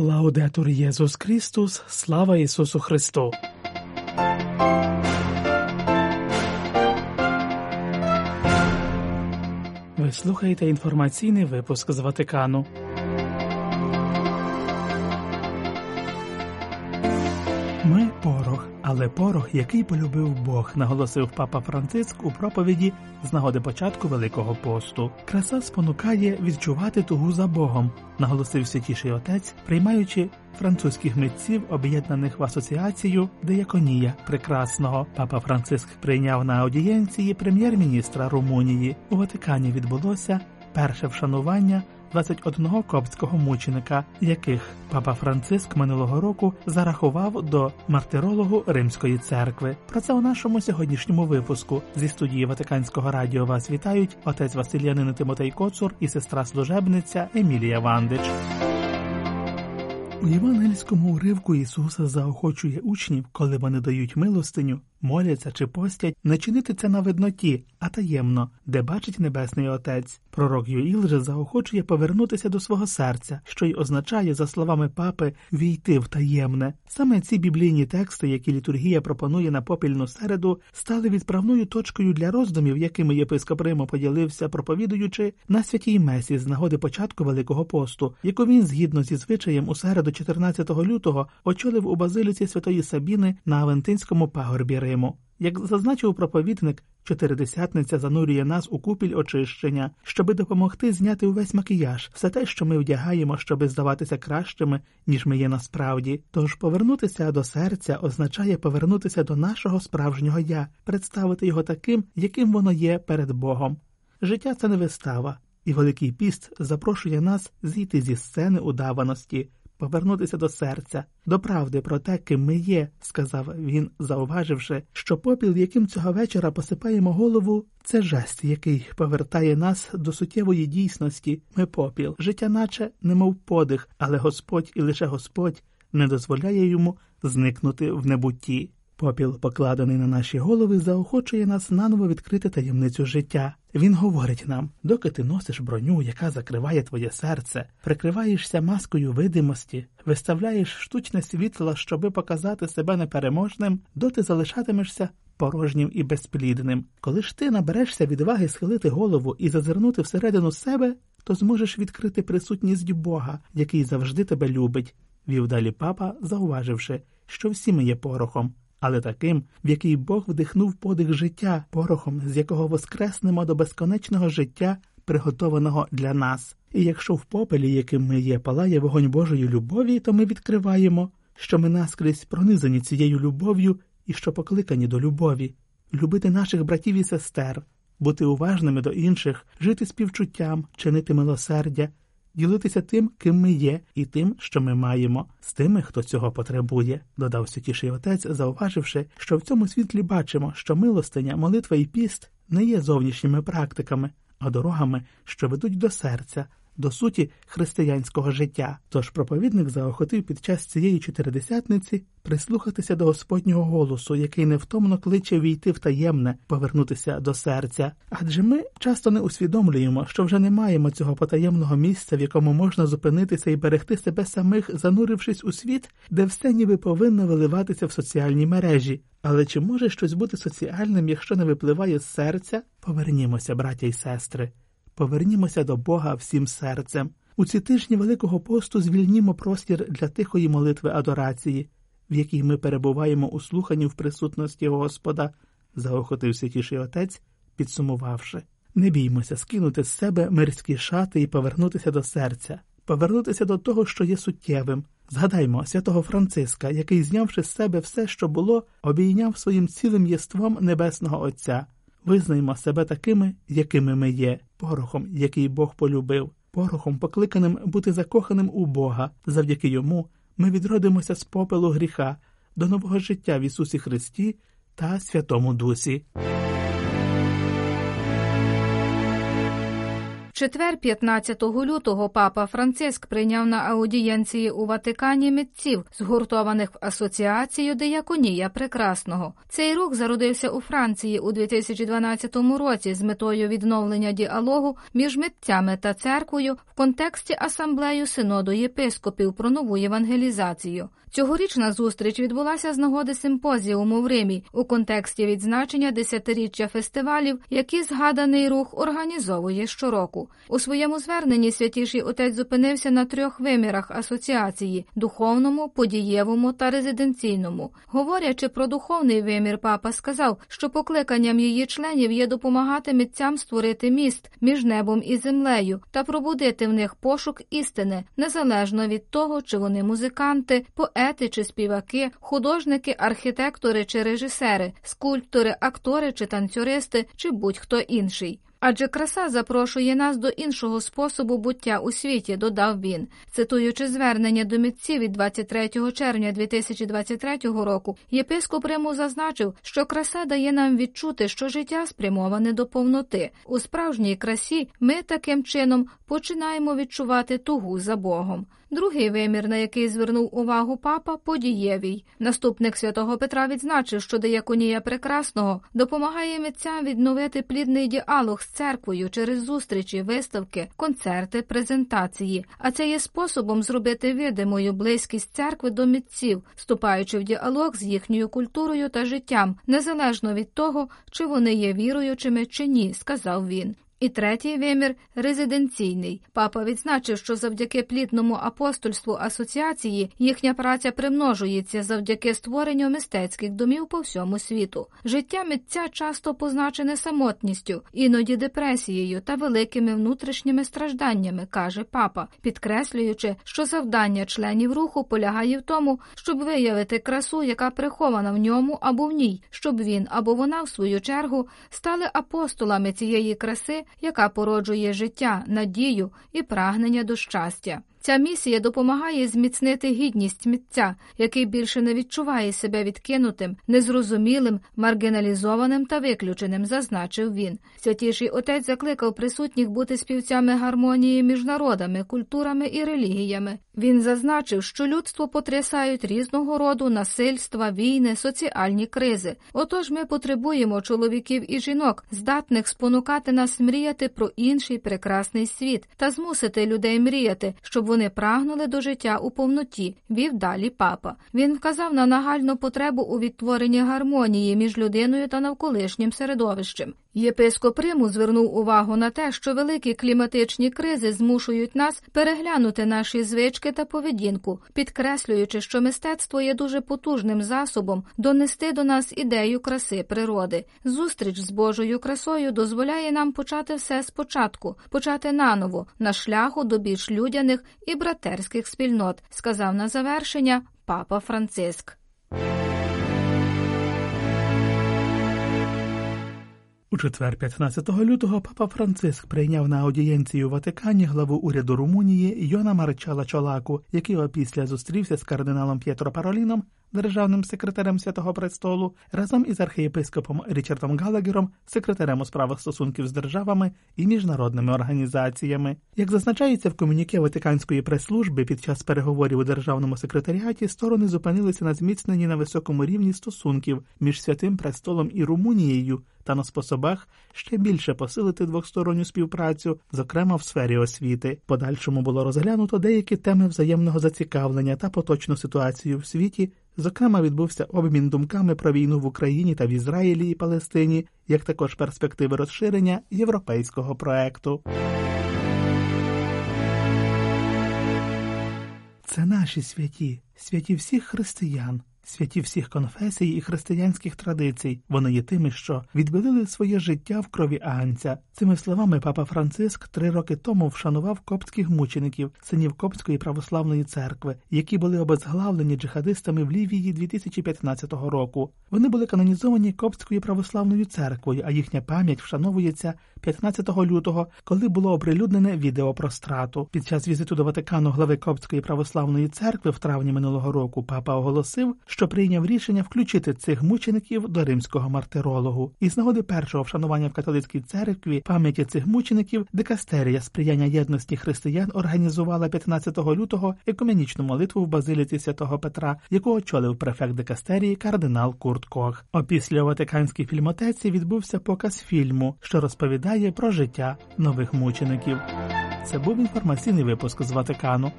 Лаудетур Єсус Христос, слава Ісусу Христу! Ви слухаєте інформаційний випуск з Ватикану. Порох, але порох, який полюбив Бог, наголосив папа Франциск у проповіді з нагоди початку Великого посту. Краса спонукає відчувати тугу за Богом, наголосив святіший отець, приймаючи французьких митців, об'єднаних в асоціацію Деяконія Прекрасного. Папа Франциск прийняв на аудієнції прем'єр-міністра Румунії. У Ватикані відбулося перше вшанування. 21 коптського мученика, яких папа Франциск минулого року зарахував до мартирологу Римської церкви. Про це у нашому сьогоднішньому випуску зі студії Ватиканського радіо вас вітають отець Василянин Тимотей Коцур і сестра служебниця Емілія Вандич. У євангельському уривку Ісуса заохочує учнів, коли вони дають милостиню, моляться чи постять, не чинити це на видноті, а таємно, де бачить Небесний Отець. Пророк Юїл же заохочує повернутися до свого серця, що й означає, за словами папи, війти в таємне. Саме ці біблійні тексти, які літургія пропонує на попільну середу, стали відправною точкою для роздумів, якими єпископ Риму поділився, проповідуючи на святій месі з нагоди початку Великого посту, яку він, згідно зі звичаєм, у середу 14 лютого очолив у базиліці Святої Сабіни на Авентинському пагорбі Риму. Як зазначив проповідник, чотиридесятниця занурює нас у купіль очищення, щоби допомогти зняти увесь макіяж, все те, що ми вдягаємо, щоби здаватися кращими, ніж ми є насправді. Тож повернутися до серця означає повернутися до нашого справжнього я, представити його таким, яким воно є перед Богом. Життя це не вистава, і Великий піст запрошує нас зійти зі сцени удаваності повернутися до серця, до правди про те, ким ми є, сказав він, зауваживши, що попіл, яким цього вечора посипаємо голову, це жест, який повертає нас до суттєвої дійсності. Ми попіл, життя, наче немов подих, але Господь і лише Господь не дозволяє йому зникнути в небутті. Попіл, покладений на наші голови, заохочує нас наново відкрити таємницю життя. Він говорить нам, доки ти носиш броню, яка закриває твоє серце, прикриваєшся маскою видимості, виставляєш штучне світло, щоби показати себе непереможним, доти залишатимешся порожнім і безплідним. Коли ж ти наберешся відваги схилити голову і зазирнути всередину себе, то зможеш відкрити присутність Бога, який завжди тебе любить. Вів далі папа, зауваживши, що всі ми є порохом але таким, в який Бог вдихнув подих життя порохом, з якого воскреснемо до безконечного життя, приготованого для нас. І якщо в попелі, яким ми є, палає вогонь Божої любові, то ми відкриваємо, що ми наскрізь пронизані цією любов'ю і що покликані до любові, любити наших братів і сестер, бути уважними до інших, жити співчуттям, чинити милосердя ділитися тим, ким ми є, і тим, що ми маємо, з тими, хто цього потребує, додав святіший отець, зауваживши, що в цьому світлі бачимо, що милостиня, молитва і піст не є зовнішніми практиками, а дорогами, що ведуть до серця, до суті християнського життя. Тож проповідник заохотив під час цієї чотиридесятниці прислухатися до Господнього голосу, який невтомно кличе війти в таємне, повернутися до серця. Адже ми часто не усвідомлюємо, що вже не маємо цього потаємного місця, в якому можна зупинитися і берегти себе самих, занурившись у світ, де все ніби повинно виливатися в соціальні мережі. Але чи може щось бути соціальним, якщо не випливає з серця? Повернімося, браття й сестри. Повернімося до Бога всім серцем. У ці тижні Великого посту звільнімо простір для тихої молитви адорації, в якій ми перебуваємо у слуханні в присутності Господа, заохотив святіший отець, підсумувавши. Не біймося скинути з себе мирські шати і повернутися до серця, повернутися до того, що є суттєвим. Згадаймо святого Франциска, який, знявши з себе все, що було, обійняв своїм цілим єством Небесного Отця. Визнаймо себе такими, якими ми є, порохом, який Бог полюбив, порохом, покликаним бути закоханим у Бога. Завдяки йому ми відродимося з попелу гріха до нового життя в Ісусі Христі та Святому Дусі. Четвер, 15 лютого, папа Франциск прийняв на аудієнції у Ватикані митців, згуртованих в асоціацію Деяконія Прекрасного. Цей рух зародився у Франції у 2012 році з метою відновлення діалогу між митцями та церквою в контексті асамблею синоду єпископів про нову євангелізацію. Цьогорічна зустріч відбулася з нагоди симпозіуму в Римі у контексті відзначення десятиріччя фестивалів, які згаданий рух організовує щороку. У своєму зверненні святіший отець зупинився на трьох вимірах асоціації духовному, подієвому та резиденційному. Говорячи про духовний вимір, папа сказав, що покликанням її членів є допомагати митцям створити міст між небом і землею та пробудити в них пошук істини, незалежно від того, чи вони музиканти, поети чи співаки, художники, архітектори чи режисери, скульптори, актори чи танцюристи, чи будь-хто інший. Адже краса запрошує нас до іншого способу буття у світі, додав він, цитуючи звернення до митців від 23 червня 2023 року. Єпископ Риму зазначив, що краса дає нам відчути, що життя спрямоване до повноти. У справжній красі ми таким чином починаємо відчувати тугу за Богом. Другий вимір, на який звернув увагу папа, подієвій. Наступник святого Петра відзначив, що деяконія прекрасного допомагає митцям відновити плідний діалог церквою через зустрічі, виставки, концерти, презентації. А це є способом зробити видимою близькість церкви до митців, вступаючи в діалог з їхньою культурою та життям, незалежно від того, чи вони є віруючими чи ні, сказав він. І третій вимір резиденційний. Папа відзначив, що завдяки плідному апостольству асоціації їхня праця примножується завдяки створенню мистецьких домів по всьому світу. Життя митця часто позначене самотністю, іноді депресією та великими внутрішніми стражданнями, каже папа, підкреслюючи, що завдання членів руху полягає в тому, щоб виявити красу, яка прихована в ньому або в ній, щоб він або вона, в свою чергу, стали апостолами цієї краси яка породжує життя, надію і прагнення до щастя. Ця місія допомагає зміцнити гідність митця, який більше не відчуває себе відкинутим, незрозумілим, маргіналізованим та виключеним, зазначив він. Святіший отець закликав присутніх бути співцями гармонії між народами, культурами і релігіями. Він зазначив, що людство потрясають різного роду насильства, війни, соціальні кризи. Отож, ми потребуємо чоловіків і жінок, здатних спонукати нас мріяти про інший прекрасний світ та змусити людей мріяти, щоб вони прагнули до життя у повноті, вів далі папа. Він вказав на нагальну потребу у відтворенні гармонії між людиною та навколишнім середовищем. Єпископ Риму звернув увагу на те, що великі кліматичні кризи змушують нас переглянути наші звички та поведінку, підкреслюючи, що мистецтво є дуже потужним засобом донести до нас ідею краси природи. Зустріч з Божою красою дозволяє нам почати все спочатку, почати наново на шляху до більш людяних і братерських спільнот, сказав на завершення папа Франциск. У четвер, 15 лютого, папа Франциск прийняв на аудієнцію у Ватикані главу уряду Румунії Йона Марчала Чолаку, який опісля зустрівся з кардиналом П'єтро Пароліном, державним секретарем Святого Престолу, разом із архієпископом Річардом Галагером, секретарем у справах стосунків з державами і міжнародними організаціями. Як зазначається в комуніке Ватиканської прес-служби, під час переговорів у державному секретаріаті сторони зупинилися на зміцненні на високому рівні стосунків між святим престолом і Румунією та на способах ще більше посилити двосторонню співпрацю, зокрема в сфері освіти. Подальшому було розглянуто деякі теми взаємного зацікавлення та поточну ситуацію в світі. Зокрема, відбувся обмін думками про війну в Україні та в Ізраїлі і Палестині, як також перспективи розширення європейського проекту. Це наші святі, святі всіх християн святі всіх конфесій і християнських традицій. Вони є тими, що відбілили своє життя в крові Агнця. Цими словами папа Франциск три роки тому вшанував коптських мучеників, синів Коптської православної церкви, які були обезглавлені джихадистами в Лівії 2015 року. Вони були канонізовані Коптською православною церквою, а їхня пам'ять вшановується 15 лютого, коли було оприлюднене відео про страту. Під час візиту до Ватикану глави Коптської православної церкви в травні минулого року папа оголосив, що прийняв рішення включити цих мучеників до римського мартирологу. І з нагоди першого вшанування в католицькій церкві пам'яті цих мучеників дикастерія сприяння єдності християн організувала 15 лютого екуменічну молитву в базиліці святого Петра, яку очолив префект дикастерії кардинал Курт Кох. Опісля Ватиканській фільмотеці відбувся показ фільму, що розповідає про життя нових мучеників. Це був інформаційний випуск з Ватикану.